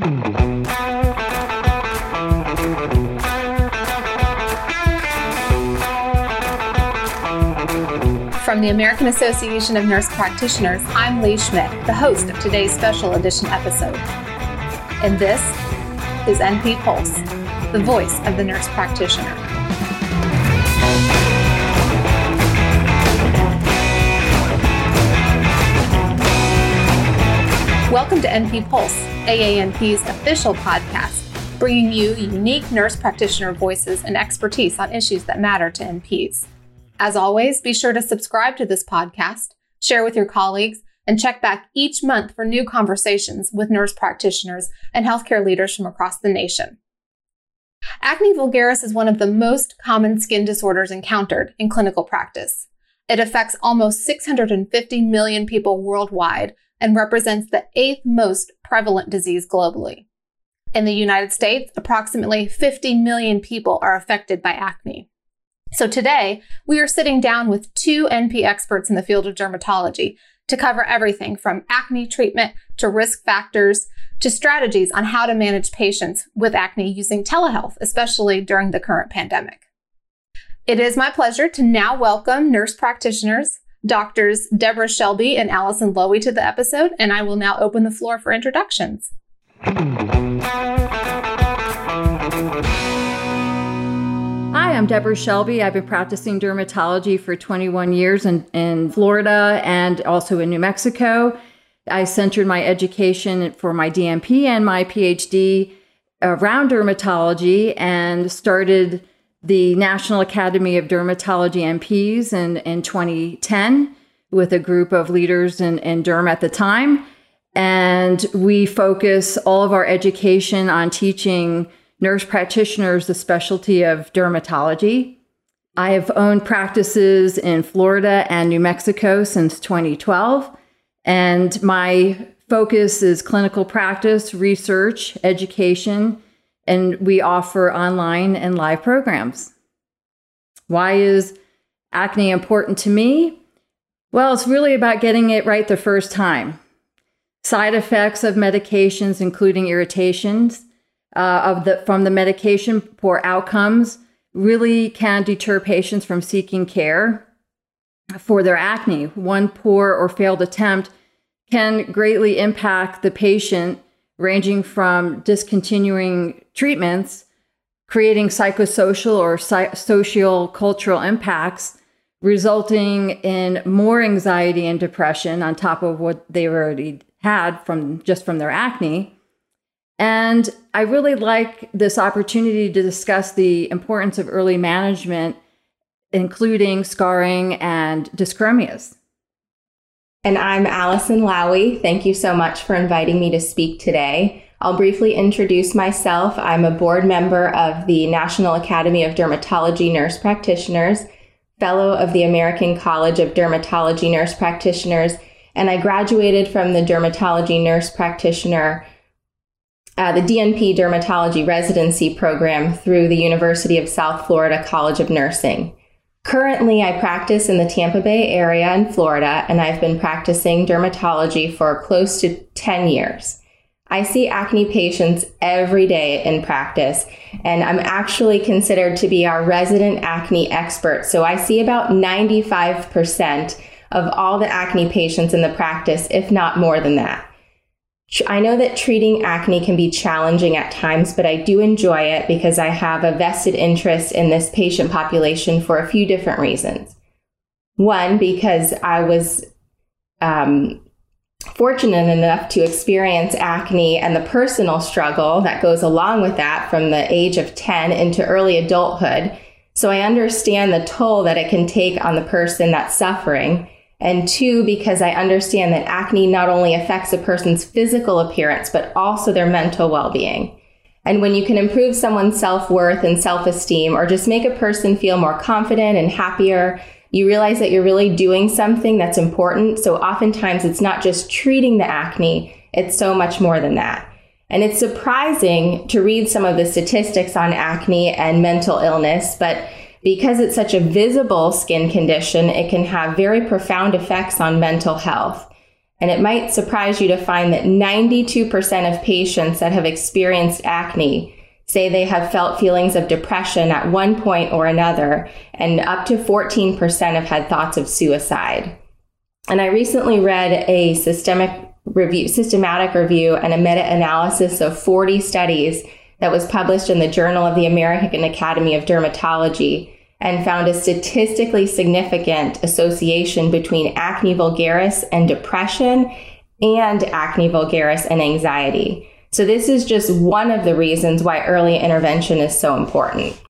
From the American Association of Nurse Practitioners, I'm Lee Schmidt, the host of today's special edition episode. And this is NP Pulse, the voice of the nurse practitioner. Welcome to NP Pulse, AANP's official podcast, bringing you unique nurse practitioner voices and expertise on issues that matter to NPs. As always, be sure to subscribe to this podcast, share with your colleagues, and check back each month for new conversations with nurse practitioners and healthcare leaders from across the nation. Acne vulgaris is one of the most common skin disorders encountered in clinical practice. It affects almost 650 million people worldwide and represents the eighth most prevalent disease globally. In the United States, approximately 50 million people are affected by acne. So today, we are sitting down with two NP experts in the field of dermatology to cover everything from acne treatment to risk factors to strategies on how to manage patients with acne using telehealth, especially during the current pandemic. It is my pleasure to now welcome nurse practitioners, doctors Deborah Shelby and Allison Lowy to the episode, and I will now open the floor for introductions. Hi, I'm Deborah Shelby. I've been practicing dermatology for 21 years in, in Florida and also in New Mexico. I centered my education for my DNP and my PhD around dermatology and started the National Academy of Dermatology NPs in, in 2010 with a group of leaders in, in derm at the time. And we focus all of our education on teaching nurse practitioners the specialty of dermatology. I have owned practices in Florida and New Mexico since 2012, and my focus is clinical practice, research, education, and we offer online and live programs. Why is acne important to me? Well, it's really about getting it right the first time. Side effects of medications, including irritations, uh, of the from the medication, poor outcomes really can deter patients from seeking care for their acne. One poor or failed attempt can greatly impact the patient, ranging from discontinuing treatments, creating psychosocial or social cultural impacts, resulting in more anxiety and depression on top of what they already had from just from their acne and I really like this opportunity to discuss the importance of early management, including scarring and dyschromias. And I'm Allison Lowy. Thank you so much for inviting me to speak today. I'll briefly introduce myself. I'm a board member of the National Academy of Dermatology Nurse Practitioners, fellow of the American College of Dermatology Nurse Practitioners, and I graduated from the Dermatology Nurse Practitioner uh, the DNP Dermatology Residency Program through the University of South Florida College of Nursing. Currently, I practice in the Tampa Bay area in Florida, and I've been practicing dermatology for close to 10 years. I see acne patients every day in practice, and I'm actually considered to be our resident acne expert. So I see about 95% of all the acne patients in the practice, if not more than that. I know that treating acne can be challenging at times, but I do enjoy it because I have a vested interest in this patient population for a few different reasons. One, because I was um, fortunate enough to experience acne and the personal struggle that goes along with that from the age of 10 into early adulthood. So I understand the toll that it can take on the person that's suffering and two, because I understand that acne not only affects a person's physical appearance, but also their mental well being. And when you can improve someone's self worth and self esteem, or just make a person feel more confident and happier, you realize that you're really doing something that's important. So oftentimes it's not just treating the acne, it's so much more than that. And it's surprising to read some of the statistics on acne and mental illness, but because it's such a visible skin condition, it can have very profound effects on mental health. And it might surprise you to find that 92% of patients that have experienced acne say they have felt feelings of depression at one point or another, and up to 14% have had thoughts of suicide. And I recently read a systemic review, systematic review and a meta-analysis of 40 studies that was published in the Journal of the American Academy of Dermatology and found a statistically significant association between acne vulgaris and depression and acne vulgaris and anxiety. So this is just one of the reasons why early intervention is so important.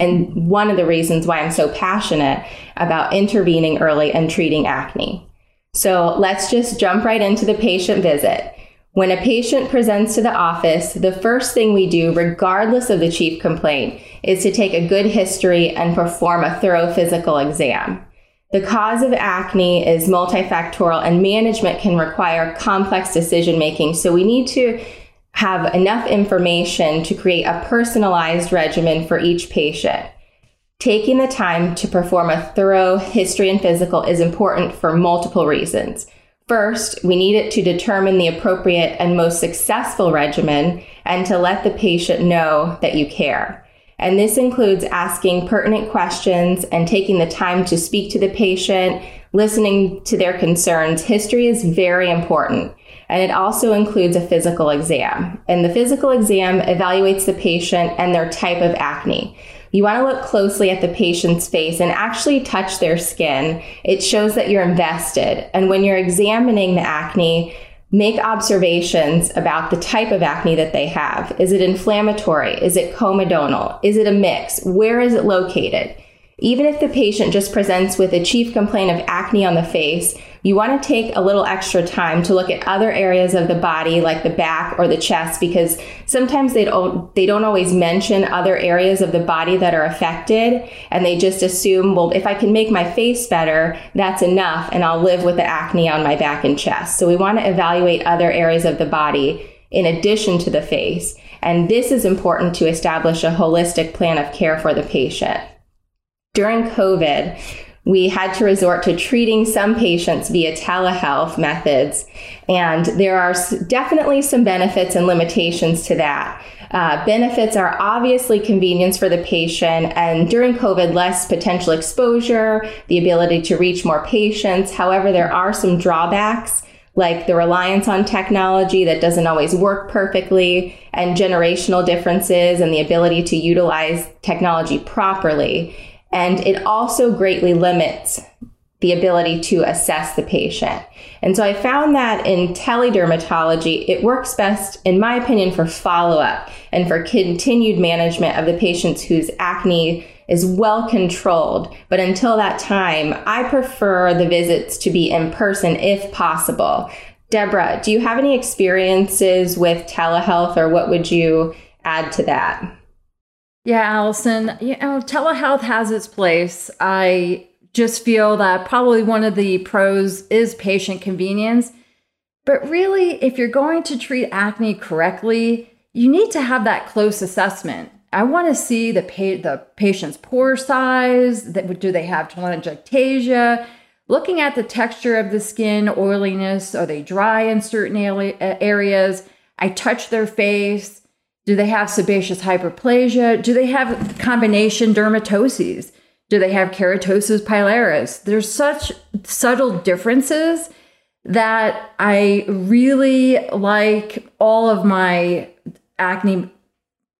And one of the reasons why I'm so passionate about intervening early and treating acne. So let's just jump right into the patient visit. When a patient presents to the office, the first thing we do, regardless of the chief complaint, is to take a good history and perform a thorough physical exam. The cause of acne is multifactorial and management can require complex decision making. So we need to have enough information to create a personalized regimen for each patient. Taking the time to perform a thorough history and physical is important for multiple reasons. First, we need it to determine the appropriate and most successful regimen and to let the patient know that you care. And this includes asking pertinent questions and taking the time to speak to the patient, listening to their concerns. History is very important. And it also includes a physical exam. And the physical exam evaluates the patient and their type of acne. You want to look closely at the patient's face and actually touch their skin. It shows that you're invested. And when you're examining the acne, make observations about the type of acne that they have. Is it inflammatory? Is it comedonal? Is it a mix? Where is it located? Even if the patient just presents with a chief complaint of acne on the face, you want to take a little extra time to look at other areas of the body like the back or the chest because sometimes they don't they don't always mention other areas of the body that are affected and they just assume well if I can make my face better that's enough and I'll live with the acne on my back and chest. So we want to evaluate other areas of the body in addition to the face. And this is important to establish a holistic plan of care for the patient. During COVID, we had to resort to treating some patients via telehealth methods. And there are definitely some benefits and limitations to that. Uh, benefits are obviously convenience for the patient, and during COVID, less potential exposure, the ability to reach more patients. However, there are some drawbacks like the reliance on technology that doesn't always work perfectly, and generational differences and the ability to utilize technology properly. And it also greatly limits the ability to assess the patient. And so I found that in teledermatology, it works best, in my opinion, for follow up and for continued management of the patients whose acne is well controlled. But until that time, I prefer the visits to be in person if possible. Deborah, do you have any experiences with telehealth or what would you add to that? Yeah, Allison, you know, telehealth has its place. I just feel that probably one of the pros is patient convenience. But really, if you're going to treat acne correctly, you need to have that close assessment. I want to see the pa- the patient's pore size. That do they have telangiectasia? Looking at the texture of the skin, oiliness, are they dry in certain areas? I touch their face. Do they have sebaceous hyperplasia? Do they have combination dermatoses? Do they have keratosis pilaris? There's such subtle differences that I really like all of my acne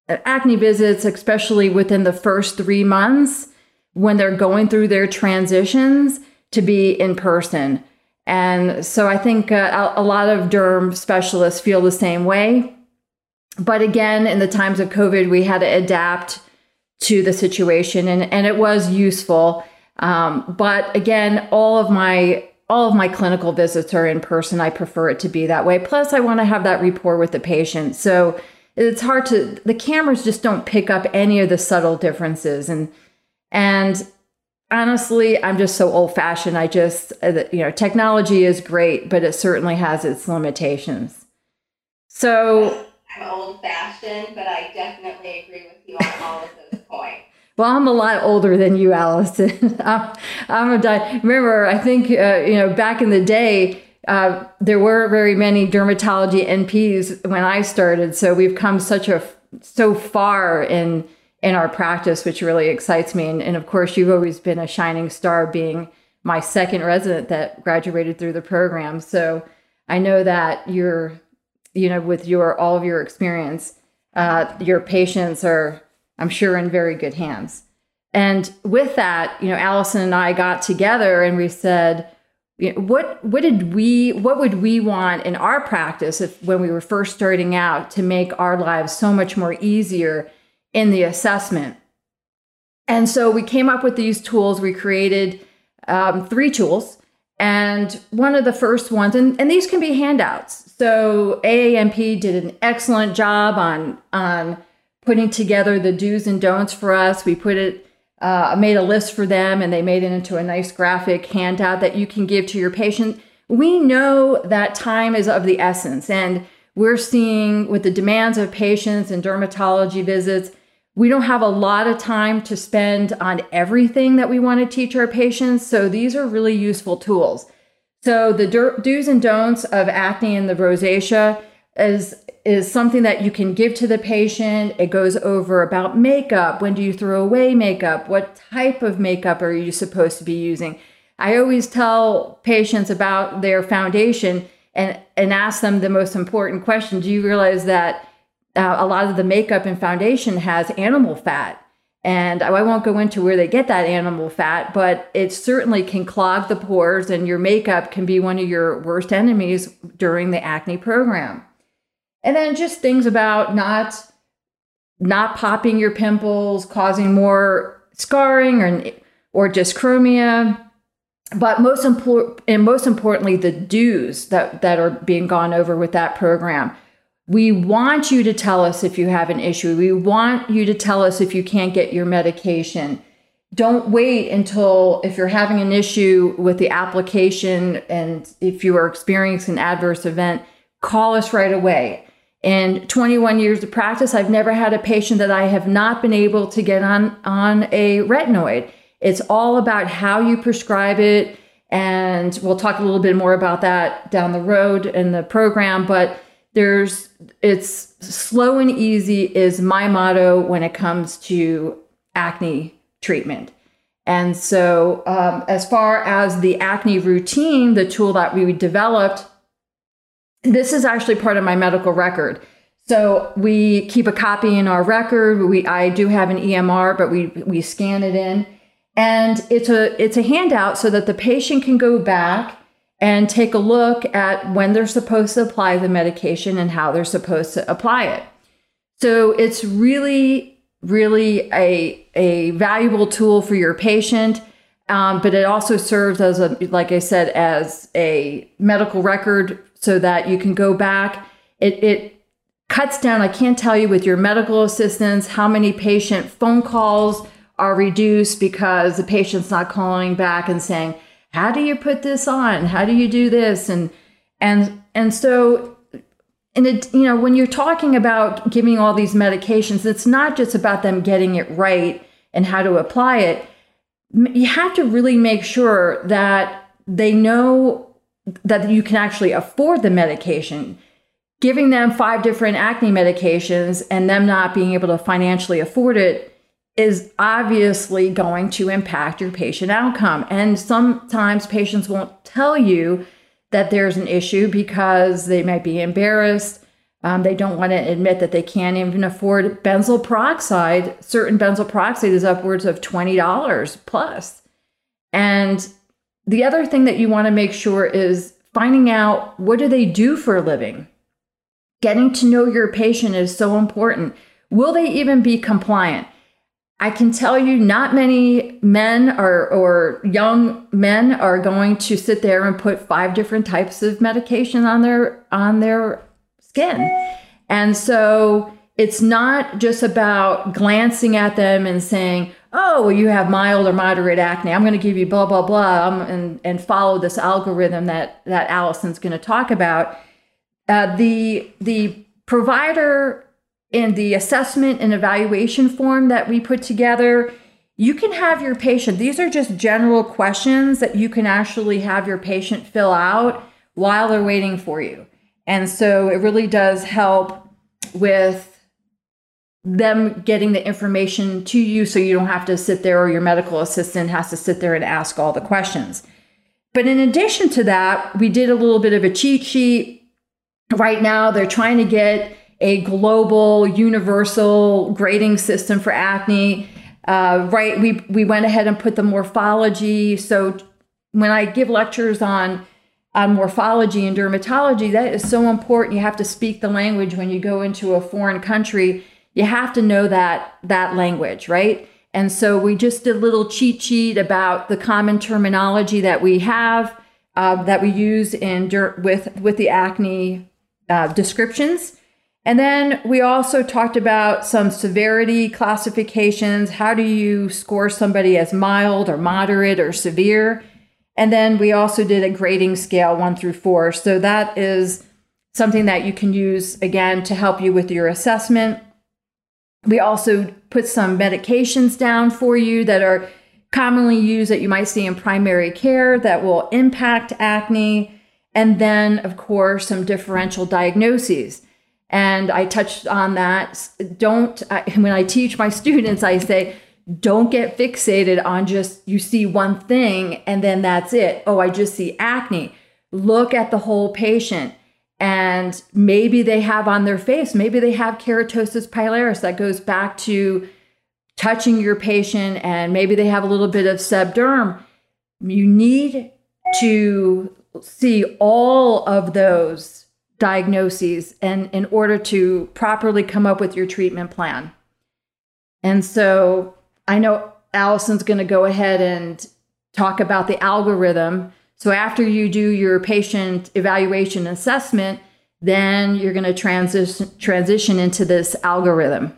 acne visits, especially within the first three months when they're going through their transitions, to be in person. And so I think uh, a lot of derm specialists feel the same way. But again, in the times of COVID, we had to adapt to the situation, and and it was useful. Um, but again, all of my all of my clinical visits are in person. I prefer it to be that way. Plus, I want to have that rapport with the patient. So it's hard to the cameras just don't pick up any of the subtle differences and and honestly i'm just so old fashioned i just uh, you know technology is great but it certainly has its limitations so I'm old fashioned, but I definitely agree with you on all of those points. Well, I'm a lot older than you, Allison. I'm, I'm a di- remember. I think uh, you know back in the day uh, there were very many dermatology NPs when I started, so we've come such a so far in in our practice, which really excites me. And, and of course, you've always been a shining star, being my second resident that graduated through the program. So I know that you're, you know, with your all of your experience, uh, your patients are, I'm sure, in very good hands. And with that, you know, Allison and I got together and we said, you know, what what did we what would we want in our practice if when we were first starting out to make our lives so much more easier in the assessment? And so we came up with these tools. We created um, three tools, and one of the first ones, and, and these can be handouts. So AANP did an excellent job on on putting together the do's and don'ts for us. We put it uh, made a list for them and they made it into a nice graphic handout that you can give to your patient. We know that time is of the essence, and we're seeing with the demands of patients and dermatology visits, we don't have a lot of time to spend on everything that we want to teach our patients. So these are really useful tools. So the do's and don'ts of acne and the rosacea is is something that you can give to the patient. It goes over about makeup. When do you throw away makeup? What type of makeup are you supposed to be using? I always tell patients about their foundation and, and ask them the most important question Do you realize that uh, a lot of the makeup and foundation has animal fat? And I won't go into where they get that animal fat, but it certainly can clog the pores, and your makeup can be one of your worst enemies during the acne program. And then just things about not not popping your pimples, causing more scarring or or dyschromia. But most important and most importantly, the do's that, that are being gone over with that program. We want you to tell us if you have an issue. We want you to tell us if you can't get your medication. Don't wait until if you're having an issue with the application and if you are experiencing an adverse event, call us right away. In 21 years of practice, I've never had a patient that I have not been able to get on, on a retinoid. It's all about how you prescribe it. And we'll talk a little bit more about that down the road in the program. But there's, it's slow and easy is my motto when it comes to acne treatment. And so, um, as far as the acne routine, the tool that we developed this is actually part of my medical record. So we keep a copy in our record. We I do have an EMR, but we we scan it in, and it's a it's a handout so that the patient can go back and take a look at when they're supposed to apply the medication and how they're supposed to apply it. So it's really really a a valuable tool for your patient. Um, but it also serves as a, like I said, as a medical record so that you can go back. It, it cuts down, I can't tell you with your medical assistants how many patient phone calls are reduced because the patient's not calling back and saying, how do you put this on? How do you do this? And and and so and it you know when you're talking about giving all these medications, it's not just about them getting it right and how to apply it. You have to really make sure that they know that you can actually afford the medication. Giving them five different acne medications and them not being able to financially afford it is obviously going to impact your patient outcome. And sometimes patients won't tell you that there's an issue because they might be embarrassed. Um, they don't want to admit that they can't even afford benzyl peroxide. Certain benzyl peroxide is upwards of $20 plus. And the other thing that you want to make sure is finding out what do they do for a living. Getting to know your patient is so important. Will they even be compliant? I can tell you not many men or, young men are going to sit there and put five different types of medication on their on their skin. And so it's not just about glancing at them and saying, oh, well, you have mild or moderate acne. I'm going to give you blah, blah, blah, um, and, and follow this algorithm that, that Allison's going to talk about. Uh, the, the provider in the assessment and evaluation form that we put together, you can have your patient, these are just general questions that you can actually have your patient fill out while they're waiting for you. And so it really does help with them getting the information to you so you don't have to sit there or your medical assistant has to sit there and ask all the questions. But in addition to that, we did a little bit of a cheat sheet. Right now, they're trying to get a global, universal grading system for acne. Uh, right, we we went ahead and put the morphology. So when I give lectures on on morphology and dermatology, that is so important. You have to speak the language when you go into a foreign country. You have to know that that language, right? And so we just did a little cheat sheet about the common terminology that we have uh, that we use in with with the acne uh, descriptions. And then we also talked about some severity classifications. How do you score somebody as mild or moderate or severe? And then we also did a grading scale one through four. So that is something that you can use again to help you with your assessment. We also put some medications down for you that are commonly used that you might see in primary care that will impact acne. And then, of course, some differential diagnoses. And I touched on that. Don't, I, when I teach my students, I say, don't get fixated on just you see one thing and then that's it. Oh, I just see acne. Look at the whole patient and maybe they have on their face, maybe they have keratosis pilaris that goes back to touching your patient, and maybe they have a little bit of seb derm. You need to see all of those diagnoses and in order to properly come up with your treatment plan. And so I know Allison's going to go ahead and talk about the algorithm so after you do your patient evaluation assessment, then you're going to transition transition into this algorithm.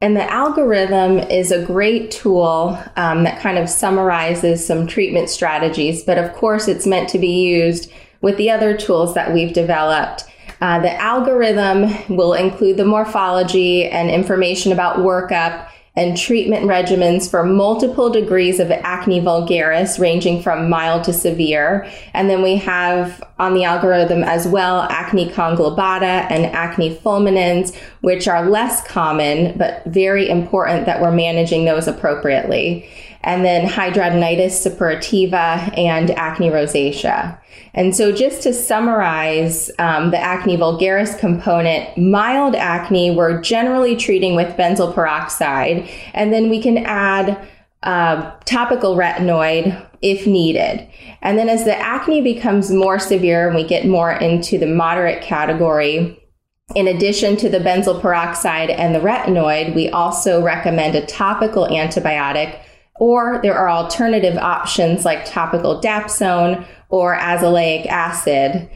And the algorithm is a great tool um, that kind of summarizes some treatment strategies, but of course, it's meant to be used with the other tools that we've developed. Uh, the algorithm will include the morphology and information about workup and treatment regimens for multiple degrees of acne vulgaris, ranging from mild to severe. And then we have on the algorithm as well acne conglobata and acne fulminans, which are less common, but very important that we're managing those appropriately and then hidradenitis suppurativa and acne rosacea. And so, just to summarize um, the acne vulgaris component, mild acne, we're generally treating with benzoyl peroxide, and then we can add uh, topical retinoid if needed. And then, as the acne becomes more severe and we get more into the moderate category, in addition to the benzoyl peroxide and the retinoid, we also recommend a topical antibiotic or there are alternative options like topical dapsone or azelaic acid.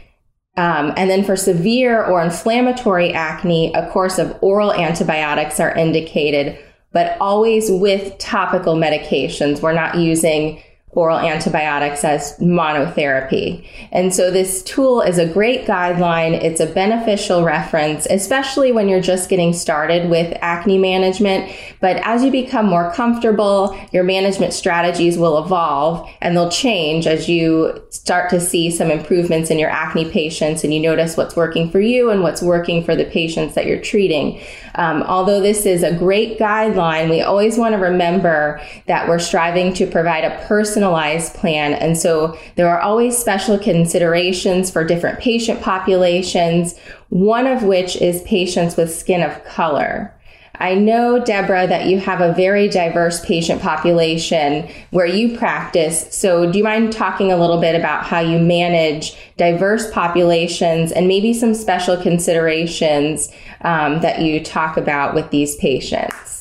Um, and then for severe or inflammatory acne, a course of oral antibiotics are indicated, but always with topical medications. We're not using oral antibiotics as monotherapy. And so this tool is a great guideline. It's a beneficial reference, especially when you're just getting started with acne management. But as you become more comfortable, your management strategies will evolve and they'll change as you start to see some improvements in your acne patients and you notice what's working for you and what's working for the patients that you're treating. Um, although this is a great guideline, we always want to remember that we're striving to provide a personalized plan. And so there are always special considerations for different patient populations, one of which is patients with skin of color. I know, Deborah, that you have a very diverse patient population where you practice. So, do you mind talking a little bit about how you manage diverse populations and maybe some special considerations um, that you talk about with these patients?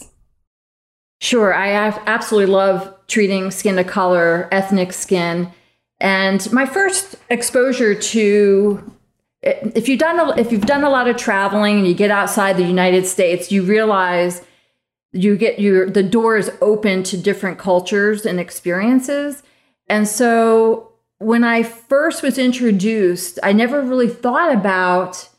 Sure. I absolutely love treating skin to color, ethnic skin. And my first exposure to if you've done a, if you've done a lot of traveling and you get outside the United States, you realize you get your the door is open to different cultures and experiences. And so when I first was introduced, I never really thought about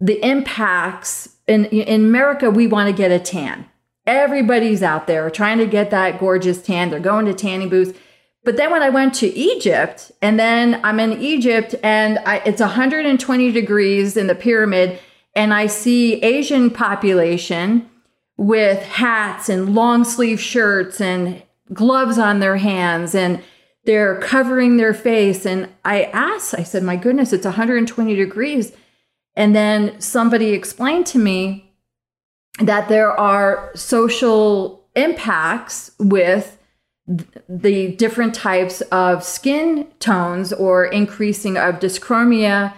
the impacts. In in America, we want to get a tan. Everybody's out there trying to get that gorgeous tan. They're going to tanning booths. But then when I went to Egypt, and then I'm in Egypt, and I, it's 120 degrees in the pyramid, and I see Asian population with hats and long sleeve shirts and gloves on their hands, and they're covering their face. And I asked, I said, My goodness, it's 120 degrees. And then somebody explained to me that there are social impacts with the different types of skin tones or increasing of dyschromia,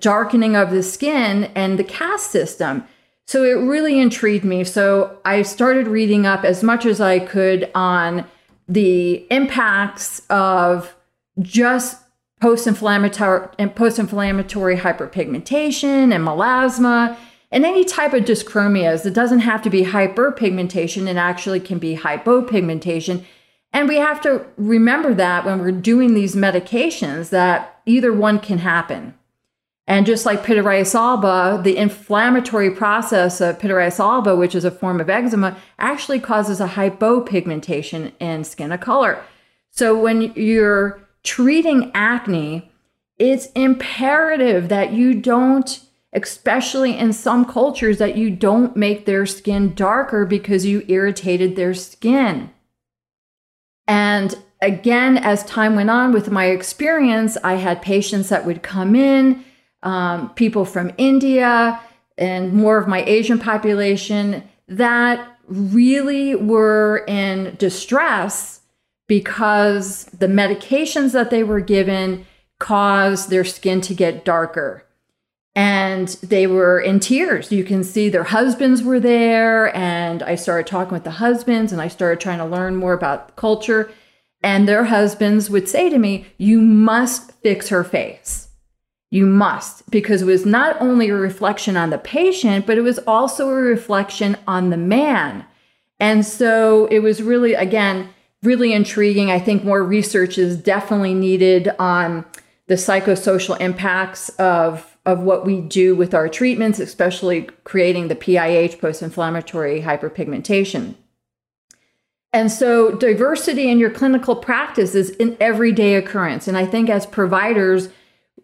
darkening of the skin, and the caste system. So it really intrigued me. So I started reading up as much as I could on the impacts of just post-inflammatory post-inflammatory hyperpigmentation and melasma and any type of dyschromias. It doesn't have to be hyperpigmentation; it actually can be hypopigmentation. And we have to remember that when we're doing these medications, that either one can happen. And just like pityriasis alba, the inflammatory process of pityriasis alba, which is a form of eczema, actually causes a hypopigmentation in skin of color. So when you're treating acne, it's imperative that you don't, especially in some cultures, that you don't make their skin darker because you irritated their skin. And again, as time went on with my experience, I had patients that would come in, um, people from India and more of my Asian population that really were in distress because the medications that they were given caused their skin to get darker. And they were in tears. You can see their husbands were there. And I started talking with the husbands and I started trying to learn more about culture. And their husbands would say to me, You must fix her face. You must, because it was not only a reflection on the patient, but it was also a reflection on the man. And so it was really, again, really intriguing. I think more research is definitely needed on the psychosocial impacts of of what we do with our treatments, especially creating the PIH, post inflammatory hyperpigmentation. And so, diversity in your clinical practice is an everyday occurrence. And I think as providers,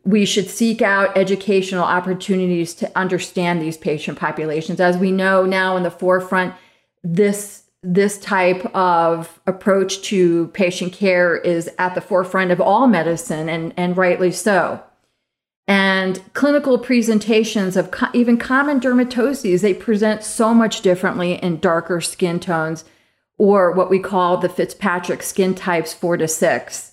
we should seek out educational opportunities to understand these patient populations. As we know now in the forefront, this this type of approach to patient care is at the forefront of all medicine, and, and rightly so and clinical presentations of co- even common dermatoses they present so much differently in darker skin tones or what we call the fitzpatrick skin types 4 to 6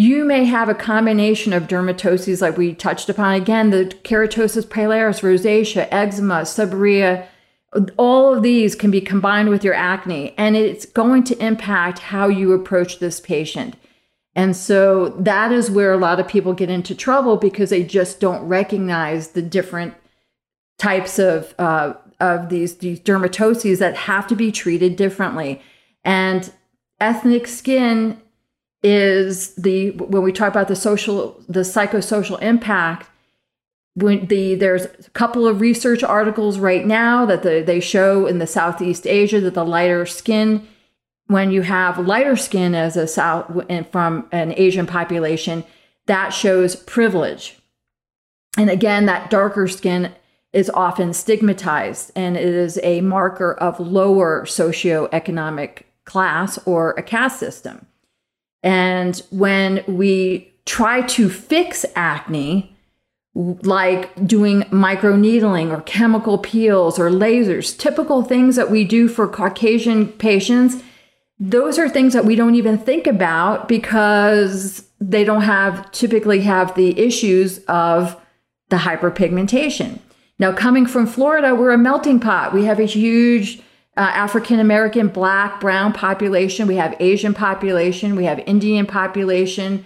you may have a combination of dermatoses like we touched upon. Again the keratosis pilaris rosacea eczema seborrhea all of these can be combined with your acne and it's going to impact how you approach this patient and so that is where a lot of people get into trouble because they just don't recognize the different types of uh, of these, these dermatoses that have to be treated differently. And ethnic skin is the when we talk about the social the psychosocial impact when the there's a couple of research articles right now that the, they show in the southeast asia that the lighter skin when you have lighter skin as a south from an Asian population, that shows privilege. And again, that darker skin is often stigmatized and it is a marker of lower socioeconomic class or a caste system. And when we try to fix acne, like doing microneedling or chemical peels or lasers, typical things that we do for Caucasian patients, those are things that we don't even think about because they don't have typically have the issues of the hyperpigmentation. Now, coming from Florida, we're a melting pot. We have a huge uh, African American, Black, Brown population. We have Asian population. We have Indian population.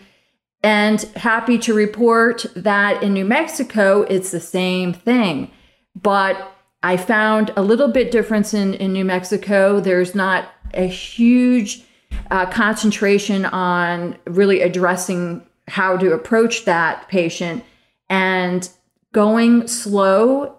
And happy to report that in New Mexico, it's the same thing. But I found a little bit difference in, in New Mexico. There's not a huge uh, concentration on really addressing how to approach that patient and going slow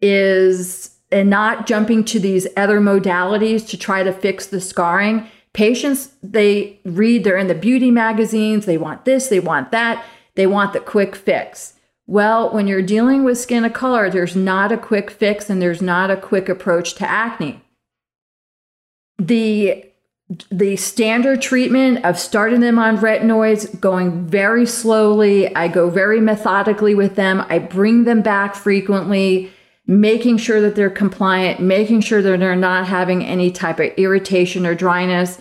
is and not jumping to these other modalities to try to fix the scarring Patients, they read, they're in the beauty magazines, they want this, they want that, they want the quick fix. Well, when you're dealing with skin of color, there's not a quick fix and there's not a quick approach to acne. The the standard treatment of starting them on retinoids, going very slowly. I go very methodically with them. I bring them back frequently, making sure that they're compliant, making sure that they're not having any type of irritation or dryness.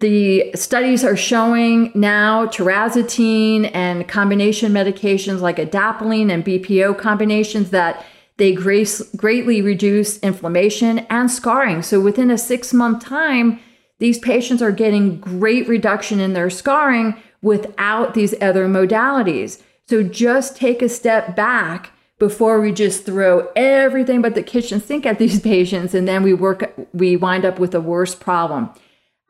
The studies are showing now tazarotene and combination medications like adapalene and BPO combinations that they greatly reduce inflammation and scarring. So within a six month time, these patients are getting great reduction in their scarring without these other modalities. So just take a step back before we just throw everything but the kitchen sink at these patients and then we work we wind up with a worse problem.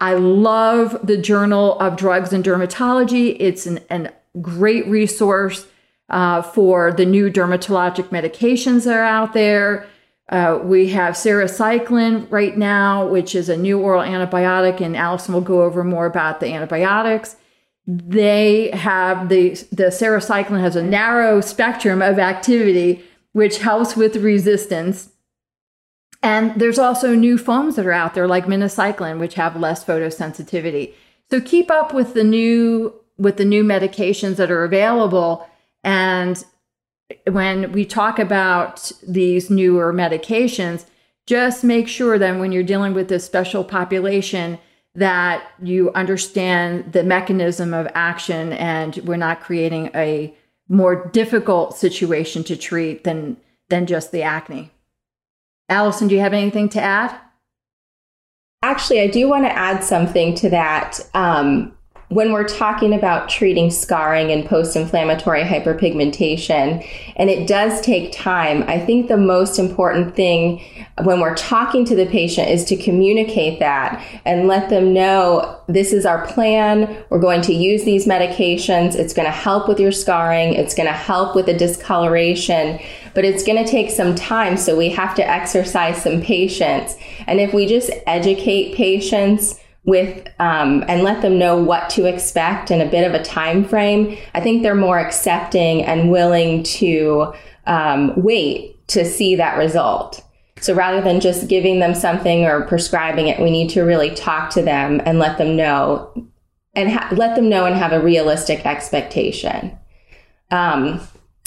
I love the Journal of Drugs and Dermatology. It's an, an great resource uh, for the new dermatologic medications that are out there. Uh, we have sarecycline right now, which is a new oral antibiotic, and Allison will go over more about the antibiotics. They have the the sarecycline has a narrow spectrum of activity, which helps with resistance. And there's also new foams that are out there, like minocycline, which have less photosensitivity. So keep up with the new with the new medications that are available and when we talk about these newer medications, just make sure that when you're dealing with this special population, that you understand the mechanism of action and we're not creating a more difficult situation to treat than than just the acne. Allison, do you have anything to add? Actually, I do want to add something to that. Um, when we're talking about treating scarring and post inflammatory hyperpigmentation, and it does take time, I think the most important thing when we're talking to the patient is to communicate that and let them know this is our plan. We're going to use these medications. It's going to help with your scarring. It's going to help with the discoloration, but it's going to take some time. So we have to exercise some patience. And if we just educate patients, with um, and let them know what to expect in a bit of a time frame, I think they're more accepting and willing to um, wait to see that result. So rather than just giving them something or prescribing it, we need to really talk to them and let them know and ha- let them know and have a realistic expectation. Um,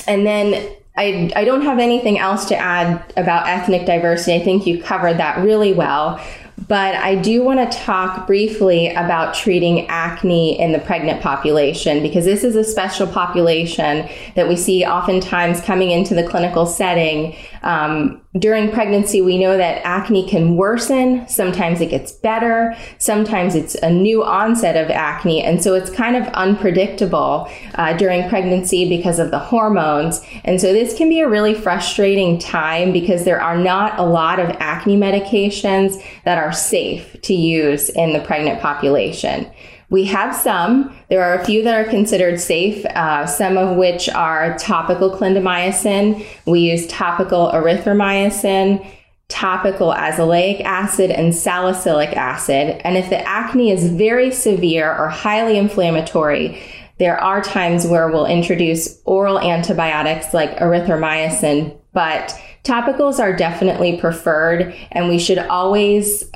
and then I, I don't have anything else to add about ethnic diversity. I think you covered that really well. But I do want to talk briefly about treating acne in the pregnant population because this is a special population that we see oftentimes coming into the clinical setting. Um, during pregnancy, we know that acne can worsen. Sometimes it gets better. Sometimes it's a new onset of acne. And so it's kind of unpredictable uh, during pregnancy because of the hormones. And so this can be a really frustrating time because there are not a lot of acne medications that are safe to use in the pregnant population. We have some. There are a few that are considered safe, uh, some of which are topical clindamycin. We use topical erythromycin, topical azelaic acid, and salicylic acid. And if the acne is very severe or highly inflammatory, there are times where we'll introduce oral antibiotics like erythromycin, but topicals are definitely preferred, and we should always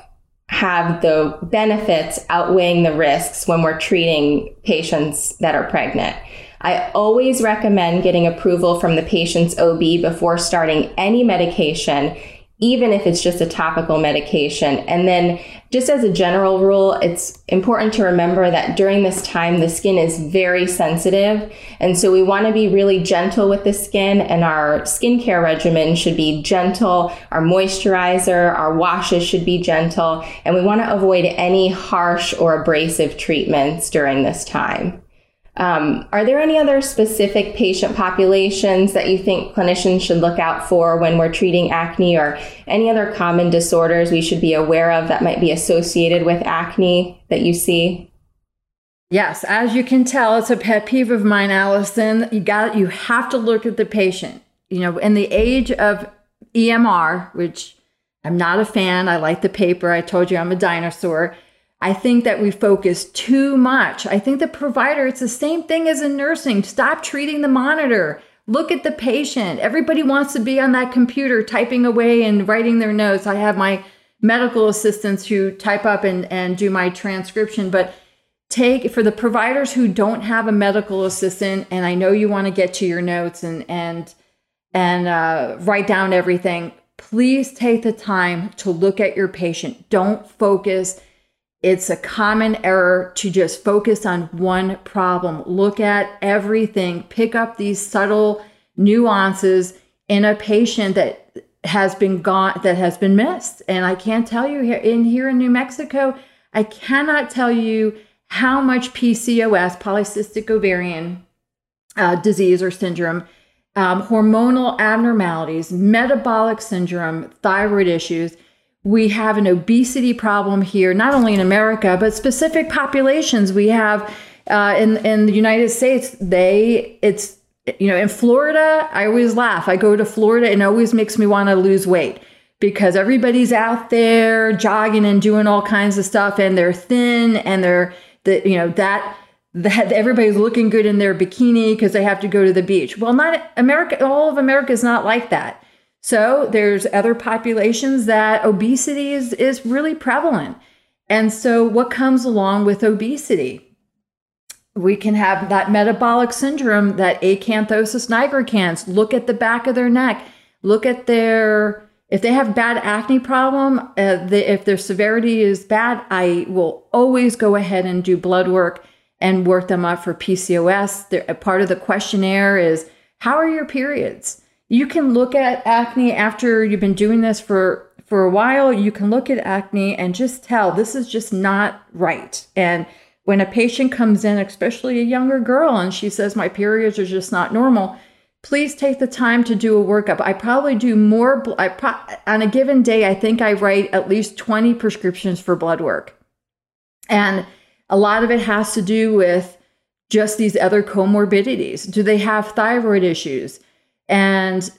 have the benefits outweighing the risks when we're treating patients that are pregnant. I always recommend getting approval from the patient's OB before starting any medication even if it's just a topical medication. And then, just as a general rule, it's important to remember that during this time, the skin is very sensitive. And so, we want to be really gentle with the skin, and our skincare regimen should be gentle. Our moisturizer, our washes should be gentle. And we want to avoid any harsh or abrasive treatments during this time. Um, are there any other specific patient populations that you think clinicians should look out for when we're treating acne or any other common disorders we should be aware of that might be associated with acne that you see? Yes, as you can tell, it's a pet peeve of mine, Allison. You got you have to look at the patient. You know, in the age of EMR, which I'm not a fan, I like the paper. I told you I'm a dinosaur. I think that we focus too much. I think the provider, it's the same thing as in nursing. Stop treating the monitor. Look at the patient. Everybody wants to be on that computer typing away and writing their notes. I have my medical assistants who type up and, and do my transcription, but take for the providers who don't have a medical assistant, and I know you want to get to your notes and and and uh, write down everything. Please take the time to look at your patient. Don't focus it's a common error to just focus on one problem. Look at everything, pick up these subtle nuances in a patient that has been gone that has been missed. And I can't tell you here in here in New Mexico, I cannot tell you how much PCOS, polycystic ovarian uh, disease or syndrome, um, hormonal abnormalities, metabolic syndrome, thyroid issues we have an obesity problem here, not only in America, but specific populations. We have uh, in in the United States, they it's you know in Florida. I always laugh. I go to Florida and it always makes me want to lose weight because everybody's out there jogging and doing all kinds of stuff, and they're thin and they're the you know that that everybody's looking good in their bikini because they have to go to the beach. Well, not America. All of America is not like that. So there's other populations that obesity is, is really prevalent. And so what comes along with obesity? We can have that metabolic syndrome, that acanthosis nigricans. Look at the back of their neck. Look at their, if they have bad acne problem, uh, the, if their severity is bad, I will always go ahead and do blood work and work them up for PCOS. Part of the questionnaire is, how are your periods? You can look at acne after you've been doing this for for a while. You can look at acne and just tell this is just not right. And when a patient comes in especially a younger girl and she says my periods are just not normal please take the time to do a workup. I probably do more I pro- on a given day i think i write at least 20 prescriptions for blood work. And a lot of it has to do with just these other comorbidities. Do they have thyroid issues and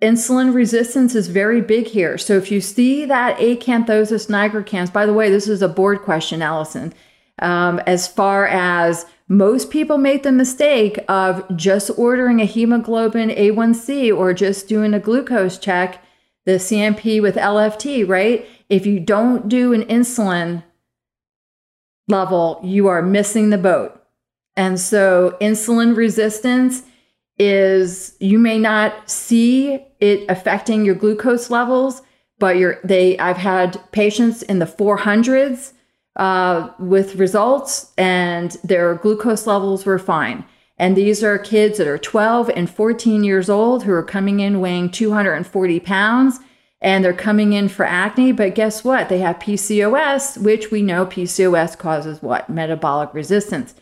insulin resistance is very big here. So if you see that acanthosis nigricans, by the way, this is a board question, Allison. Um, as far as most people make the mistake of just ordering a hemoglobin A1C or just doing a glucose check, the CMP with LFT, right? If you don't do an insulin level, you are missing the boat. And so insulin resistance is you may not see it affecting your glucose levels, but you're they I've had patients in the 400s uh, with results, and their glucose levels were fine. And these are kids that are 12 and 14 years old who are coming in weighing 240 pounds and they're coming in for acne. But guess what? They have PCOS, which we know PCOS causes what? Metabolic resistance.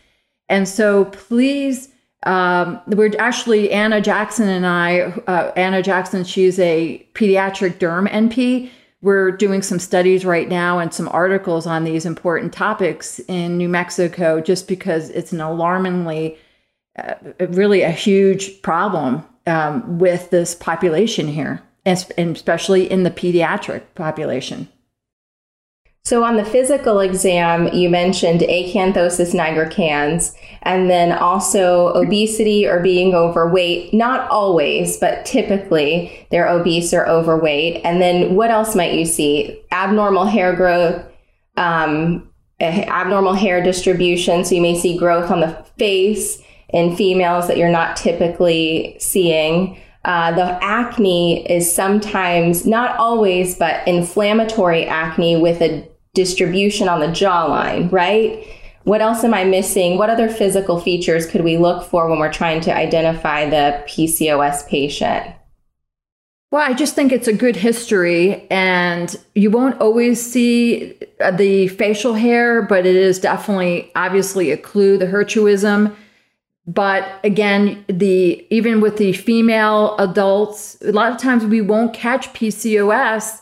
And so please um, we're actually Anna Jackson and I. Uh, Anna Jackson, she's a pediatric derm NP. We're doing some studies right now and some articles on these important topics in New Mexico, just because it's an alarmingly, uh, really a huge problem um, with this population here, and especially in the pediatric population. So on the physical exam, you mentioned acanthosis nigricans and then also obesity or being overweight. Not always, but typically they're obese or overweight. And then what else might you see? Abnormal hair growth, um, abnormal hair distribution. So you may see growth on the face in females that you're not typically seeing. Uh, the acne is sometimes, not always, but inflammatory acne with a distribution on the jawline, right? What else am I missing? What other physical features could we look for when we're trying to identify the PCOS patient? Well, I just think it's a good history, and you won't always see uh, the facial hair, but it is definitely obviously a clue, the hirsutism. But again, the even with the female adults, a lot of times we won't catch PCOS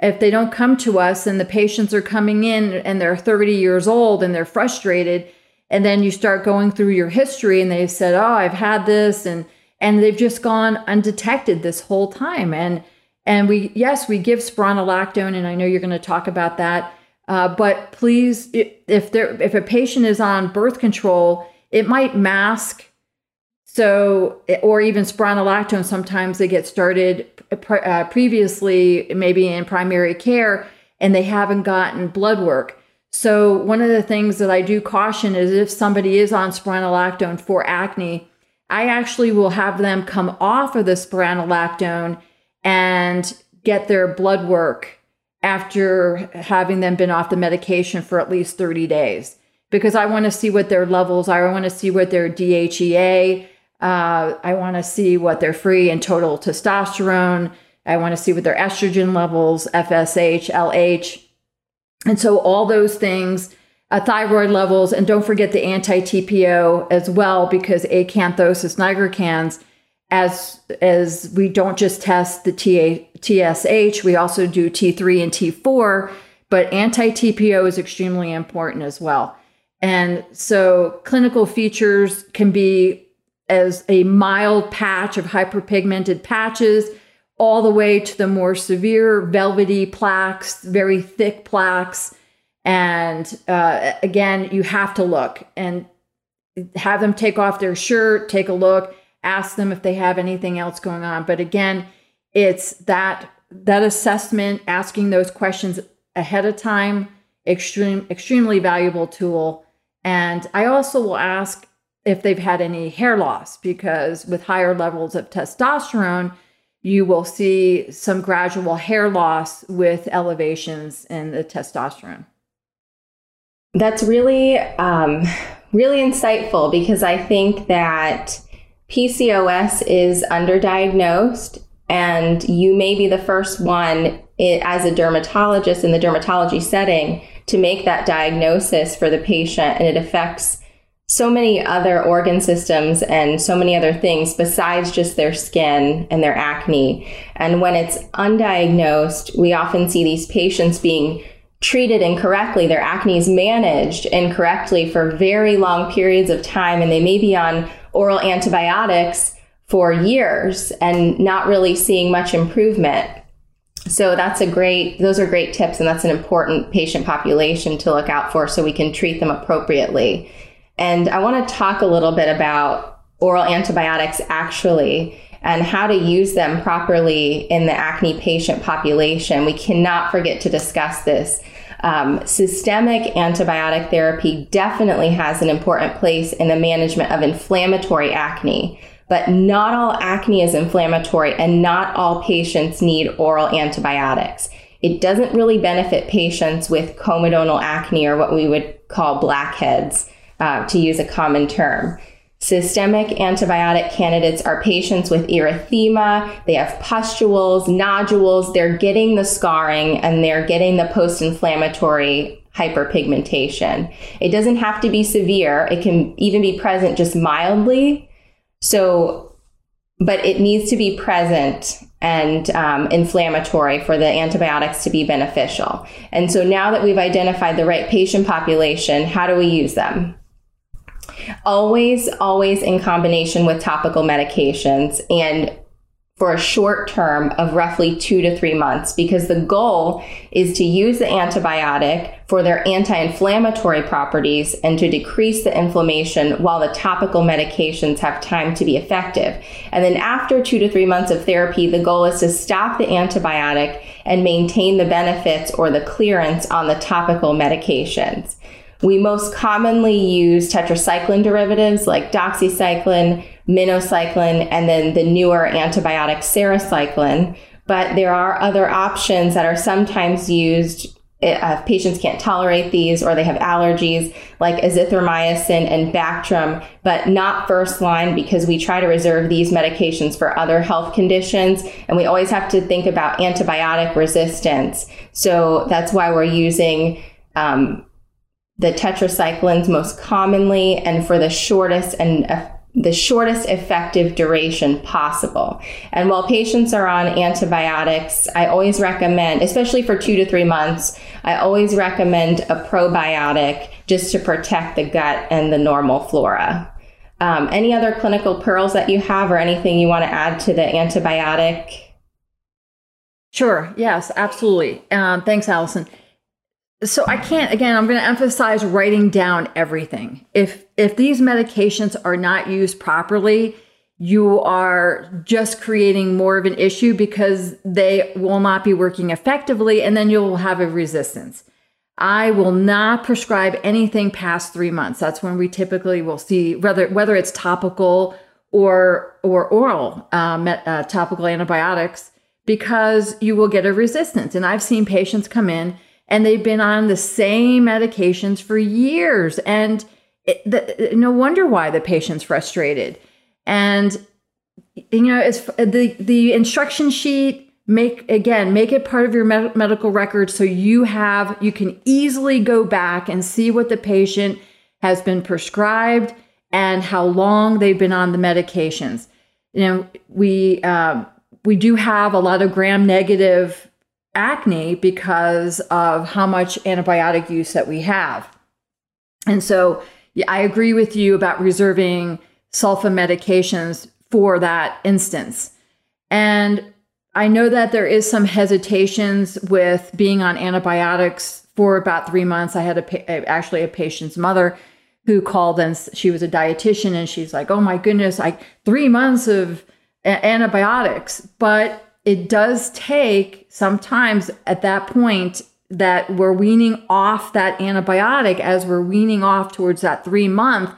if they don't come to us and the patients are coming in and they're 30 years old and they're frustrated and then you start going through your history and they've said oh i've had this and and they've just gone undetected this whole time and and we yes we give spironolactone and i know you're going to talk about that Uh, but please, if there if a patient is on birth control, it might mask. So, or even spironolactone, sometimes they get started uh, previously, maybe in primary care, and they haven't gotten blood work. So, one of the things that I do caution is if somebody is on spironolactone for acne, I actually will have them come off of the spironolactone and get their blood work after having them been off the medication for at least 30 days because I want to see what their levels are. I want to see what their DHEA, uh, I want to see what their free and total testosterone, I want to see what their estrogen levels, FSH, LH. And so all those things, uh, thyroid levels, and don't forget the anti-TPO as well, because acanthosis nigricans, as as we don't just test the TA, TSH, we also do T3 and T4, but anti-TPO is extremely important as well. And so clinical features can be as a mild patch of hyperpigmented patches all the way to the more severe velvety plaques, very thick plaques. And uh, again, you have to look and have them take off their shirt, take a look, ask them if they have anything else going on. But again, it's that that assessment, asking those questions ahead of time, extreme extremely valuable tool and I also will ask if they've had any hair loss because with higher levels of testosterone, you will see some gradual hair loss with elevations in the testosterone. That's really, um, really insightful because I think that PCOS is underdiagnosed, and you may be the first one as a dermatologist in the dermatology setting to make that diagnosis for the patient and it affects so many other organ systems and so many other things besides just their skin and their acne. And when it's undiagnosed, we often see these patients being treated incorrectly. Their acne is managed incorrectly for very long periods of time, and they may be on oral antibiotics for years and not really seeing much improvement. So that's a great, those are great tips, and that's an important patient population to look out for so we can treat them appropriately. And I want to talk a little bit about oral antibiotics actually and how to use them properly in the acne patient population. We cannot forget to discuss this. Um, systemic antibiotic therapy definitely has an important place in the management of inflammatory acne but not all acne is inflammatory and not all patients need oral antibiotics. It doesn't really benefit patients with comedonal acne or what we would call blackheads, uh, to use a common term. Systemic antibiotic candidates are patients with erythema, they have pustules, nodules, they're getting the scarring and they're getting the post inflammatory hyperpigmentation. It doesn't have to be severe, it can even be present just mildly, so, but it needs to be present and um, inflammatory for the antibiotics to be beneficial. And so now that we've identified the right patient population, how do we use them? Always, always in combination with topical medications. And for a short term of roughly two to three months because the goal is to use the antibiotic for their anti inflammatory properties and to decrease the inflammation while the topical medications have time to be effective. And then after two to three months of therapy, the goal is to stop the antibiotic and maintain the benefits or the clearance on the topical medications. We most commonly use tetracycline derivatives like doxycycline, minocycline, and then the newer antibiotic sarecycline. But there are other options that are sometimes used uh, if patients can't tolerate these or they have allergies, like azithromycin and Bactrim, but not first line because we try to reserve these medications for other health conditions. And we always have to think about antibiotic resistance. So that's why we're using um, the tetracyclines most commonly and for the shortest and the shortest effective duration possible. And while patients are on antibiotics, I always recommend, especially for two to three months, I always recommend a probiotic just to protect the gut and the normal flora. Um, any other clinical pearls that you have or anything you want to add to the antibiotic? Sure. Yes, absolutely. Um, thanks, Allison so I can't again I'm going to emphasize writing down everything. If if these medications are not used properly, you are just creating more of an issue because they will not be working effectively and then you'll have a resistance. I will not prescribe anything past 3 months. That's when we typically will see whether whether it's topical or or oral uh, uh, topical antibiotics because you will get a resistance. And I've seen patients come in and they've been on the same medications for years. And it, the, no wonder why the patient's frustrated. And you know, it's the the instruction sheet. Make again, make it part of your med- medical record so you have you can easily go back and see what the patient has been prescribed and how long they've been on the medications. You know, we uh, we do have a lot of gram negative acne because of how much antibiotic use that we have. And so yeah, I agree with you about reserving sulfa medications for that instance. And I know that there is some hesitations with being on antibiotics for about three months. I had a actually a patient's mother who called and she was a dietitian and she's like, "Oh my goodness, like three months of antibiotics." But it does take sometimes at that point that we're weaning off that antibiotic as we're weaning off towards that three month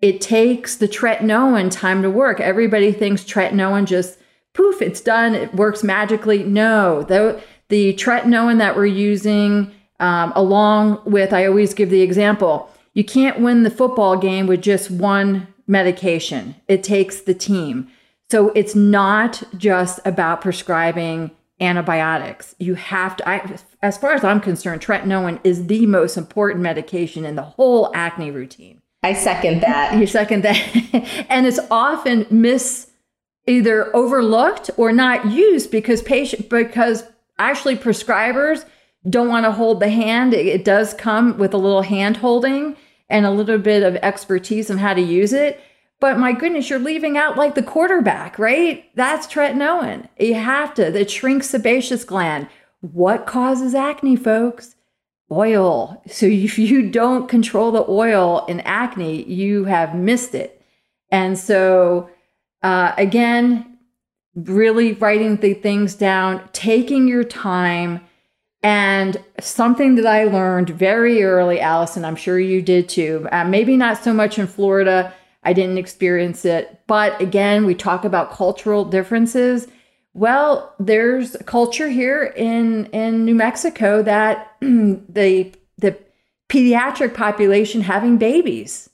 it takes the tretinoin time to work. Everybody thinks tretinoin just poof it's done it works magically. No the, the tretinoin that we're using um, along with i always give the example you can't win the football game with just one medication. It takes the team so it's not just about prescribing antibiotics. You have to, I, as far as I'm concerned, tretinoin is the most important medication in the whole acne routine. I second that. You second that. and it's often mis either overlooked or not used because patient because actually prescribers don't want to hold the hand. It, it does come with a little hand holding and a little bit of expertise on how to use it. But my goodness, you're leaving out like the quarterback, right? That's tretinoin. You have to. It shrinks sebaceous gland. What causes acne, folks? Oil. So if you don't control the oil in acne, you have missed it. And so, uh, again, really writing the things down, taking your time. And something that I learned very early, Allison, I'm sure you did too, uh, maybe not so much in Florida I didn't experience it. But again, we talk about cultural differences. Well, there's a culture here in in New Mexico that the the pediatric population having babies.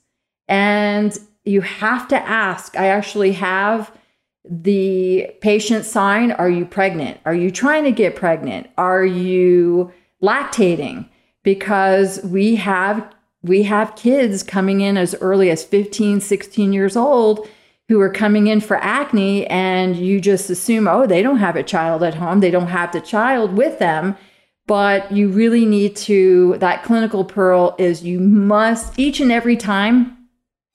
And you have to ask. I actually have the patient sign Are you pregnant? Are you trying to get pregnant? Are you lactating? Because we have we have kids coming in as early as 15, 16 years old who are coming in for acne, and you just assume, oh, they don't have a child at home, they don't have the child with them. But you really need to, that clinical pearl is you must, each and every time,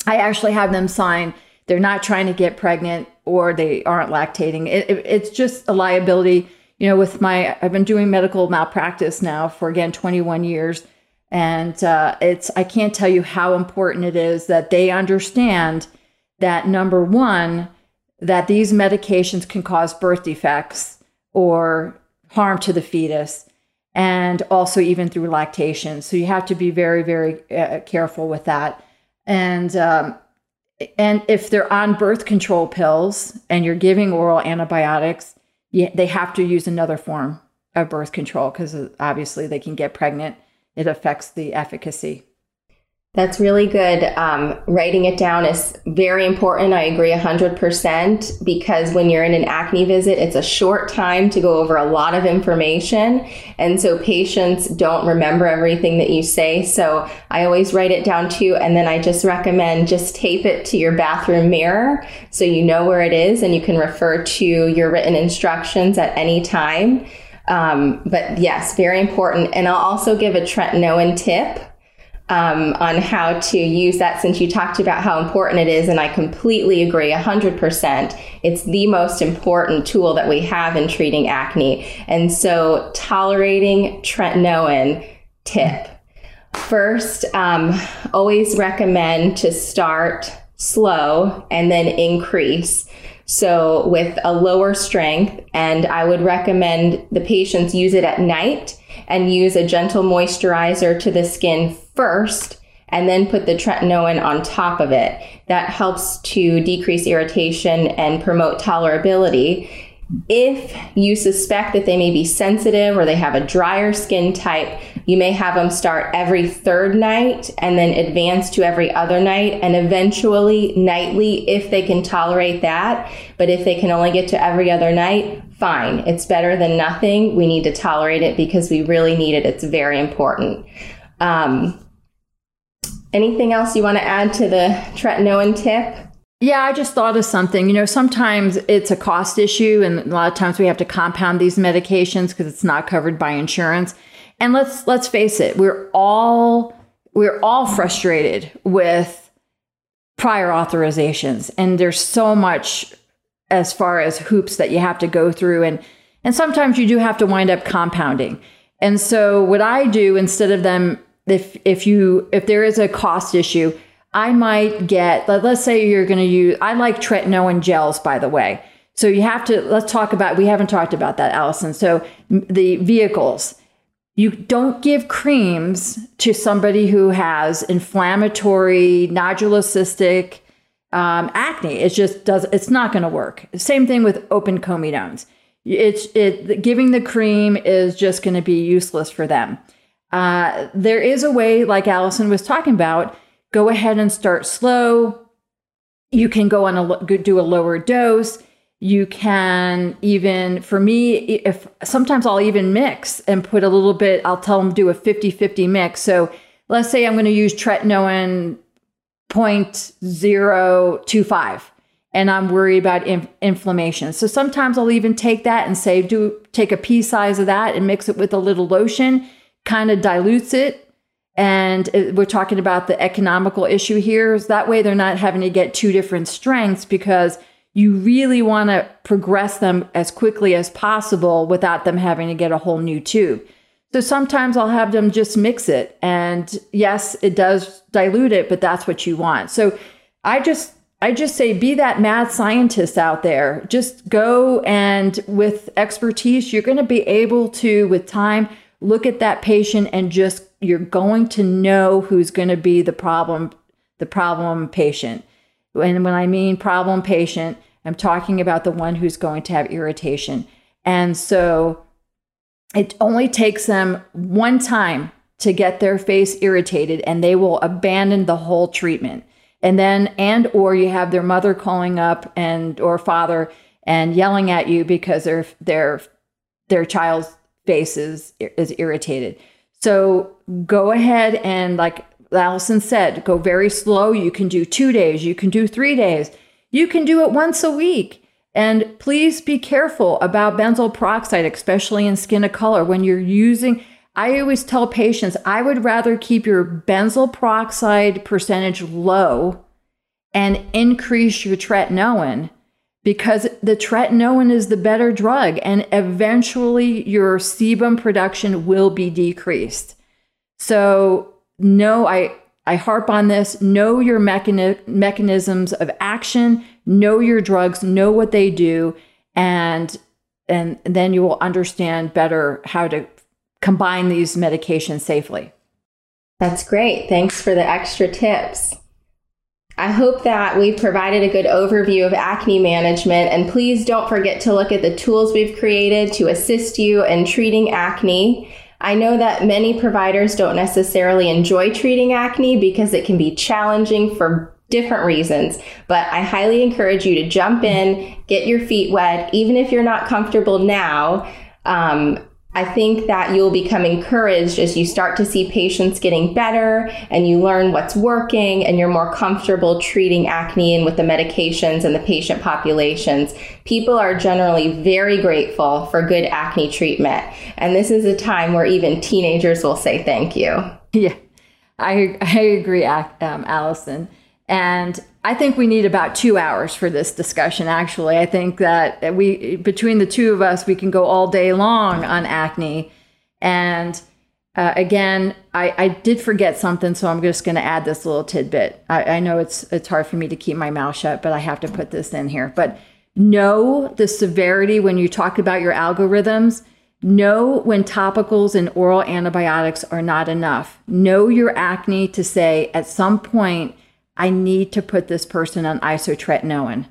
I actually have them sign they're not trying to get pregnant or they aren't lactating. It, it, it's just a liability. You know, with my, I've been doing medical malpractice now for again 21 years and uh, it's I can't tell you how important it is that they understand that number one, that these medications can cause birth defects or harm to the fetus, and also even through lactation. So you have to be very, very uh, careful with that. And um, and if they're on birth control pills and you're giving oral antibiotics, you, they have to use another form of birth control because obviously they can get pregnant it affects the efficacy. That's really good. Um, writing it down is very important. I agree 100% because when you're in an acne visit, it's a short time to go over a lot of information. And so patients don't remember everything that you say. So I always write it down too. And then I just recommend just tape it to your bathroom mirror so you know where it is and you can refer to your written instructions at any time. Um, but yes, very important. And I'll also give a tretinoin tip um, on how to use that since you talked about how important it is. And I completely agree 100%. It's the most important tool that we have in treating acne. And so tolerating tretinoin tip. First, um, always recommend to start slow and then increase. So, with a lower strength, and I would recommend the patients use it at night and use a gentle moisturizer to the skin first and then put the tretinoin on top of it. That helps to decrease irritation and promote tolerability. If you suspect that they may be sensitive or they have a drier skin type, you may have them start every third night and then advance to every other night and eventually nightly if they can tolerate that. But if they can only get to every other night, fine. It's better than nothing. We need to tolerate it because we really need it. It's very important. Um, anything else you want to add to the tretinoin tip? Yeah, I just thought of something. You know, sometimes it's a cost issue, and a lot of times we have to compound these medications because it's not covered by insurance. And let's let's face it, we're all we're all frustrated with prior authorizations, and there's so much as far as hoops that you have to go through, and and sometimes you do have to wind up compounding. And so, what I do instead of them, if if you if there is a cost issue, I might get, let, us say you're going to use, I like tretinoin gels, by the way. So you have to, let's talk about, we haven't talked about that, Allison. So the vehicles, you don't give creams to somebody who has inflammatory, nodulocystic um, acne. It just does, it's not going to work. Same thing with open comedones. It's, it, giving the cream is just going to be useless for them. Uh, there is a way, like Allison was talking about, go ahead and start slow. You can go on a do a lower dose. You can even, for me, if sometimes I'll even mix and put a little bit, I'll tell them do a 50 50 mix. So let's say I'm going to use tretinoin 0.025 and I'm worried about in- inflammation. So sometimes I'll even take that and say, do take a pea size of that and mix it with a little lotion, kind of dilutes it and we're talking about the economical issue here. Is that way they're not having to get two different strengths because you really want to progress them as quickly as possible without them having to get a whole new tube. So sometimes I'll have them just mix it. And yes, it does dilute it, but that's what you want. So I just I just say be that mad scientist out there. Just go and with expertise, you're going to be able to with time look at that patient and just you're going to know who's going to be the problem the problem patient. And when i mean problem patient i'm talking about the one who's going to have irritation. And so it only takes them one time to get their face irritated and they will abandon the whole treatment. And then and or you have their mother calling up and or father and yelling at you because their their their child's face is, is irritated so go ahead and, like Allison said, go very slow. You can do two days, you can do three days, you can do it once a week. And please be careful about benzoyl peroxide, especially in skin of color. When you're using, I always tell patients, I would rather keep your benzoyl peroxide percentage low and increase your tretinoin because the tretinoin is the better drug and eventually your sebum production will be decreased. So, no, I, I harp on this. Know your mechani- mechanisms of action, know your drugs, know what they do, and and then you will understand better how to combine these medications safely. That's great. Thanks for the extra tips. I hope that we've provided a good overview of acne management, and please don't forget to look at the tools we've created to assist you in treating acne. I know that many providers don't necessarily enjoy treating acne because it can be challenging for different reasons, but I highly encourage you to jump in, get your feet wet, even if you're not comfortable now. Um, I think that you'll become encouraged as you start to see patients getting better and you learn what's working and you're more comfortable treating acne and with the medications and the patient populations. People are generally very grateful for good acne treatment. And this is a time where even teenagers will say thank you. Yeah, I, I agree, um, Allison. And I think we need about two hours for this discussion, actually. I think that we, between the two of us, we can go all day long on acne. And uh, again, I, I, did forget something, so I'm just going to add this little tidbit. I, I know it's it's hard for me to keep my mouth shut, but I have to put this in here. But know the severity when you talk about your algorithms. Know when topicals and oral antibiotics are not enough. Know your acne to say at some point, I need to put this person on isotretinoin.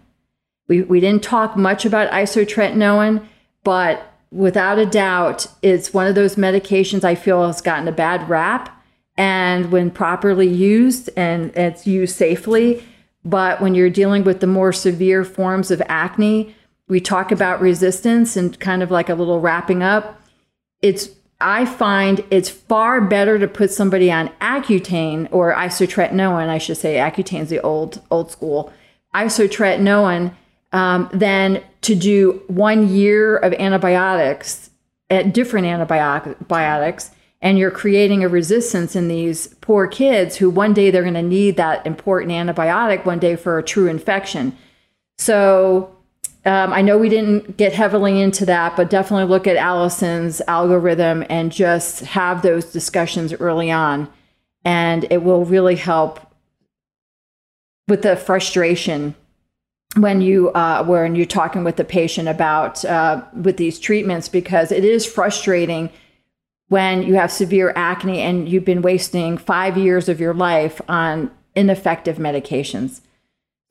We, we didn't talk much about isotretinoin, but without a doubt, it's one of those medications I feel has gotten a bad rap. And when properly used and it's used safely, but when you're dealing with the more severe forms of acne, we talk about resistance and kind of like a little wrapping up. It's I find it's far better to put somebody on Accutane or isotretinoin, I should say. Accutane's the old old school. Isotretinoin um, than to do one year of antibiotics at different antibiotics and you're creating a resistance in these poor kids who one day they're going to need that important antibiotic one day for a true infection so um, i know we didn't get heavily into that but definitely look at allison's algorithm and just have those discussions early on and it will really help with the frustration when you uh, when you're talking with the patient about uh, with these treatments because it is frustrating when you have severe acne and you've been wasting five years of your life on ineffective medications.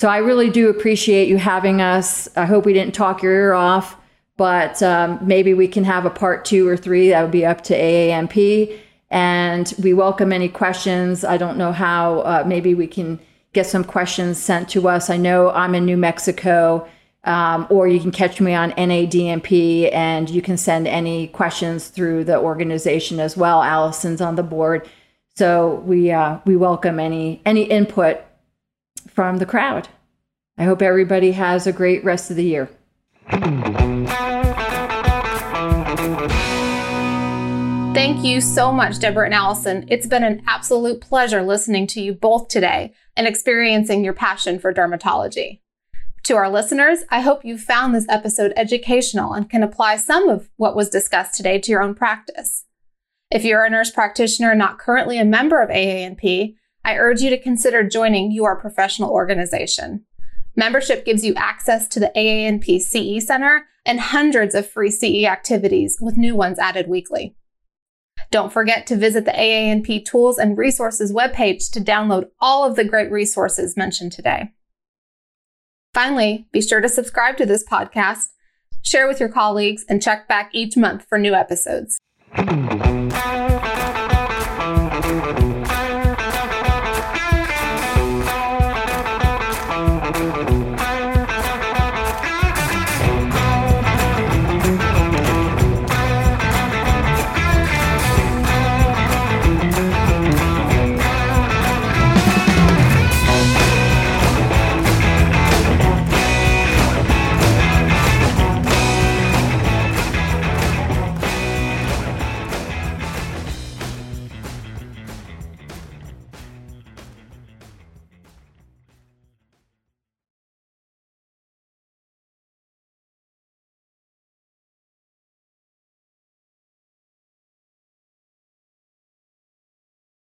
So I really do appreciate you having us. I hope we didn't talk your ear off, but um, maybe we can have a part two or three. That would be up to AANP. And we welcome any questions. I don't know how. Uh, maybe we can get some questions sent to us. I know I'm in New Mexico, um, or you can catch me on NADMP and you can send any questions through the organization as well. Allison's on the board. So we, uh, we welcome any, any input from the crowd. I hope everybody has a great rest of the year. Thank you so much, Deborah and Allison. It's been an absolute pleasure listening to you both today and experiencing your passion for dermatology. To our listeners, I hope you found this episode educational and can apply some of what was discussed today to your own practice. If you're a nurse practitioner and not currently a member of AANP, I urge you to consider joining your professional organization. Membership gives you access to the AANP CE Center and hundreds of free CE activities with new ones added weekly. Don't forget to visit the AANP Tools and Resources webpage to download all of the great resources mentioned today. Finally, be sure to subscribe to this podcast, share with your colleagues, and check back each month for new episodes.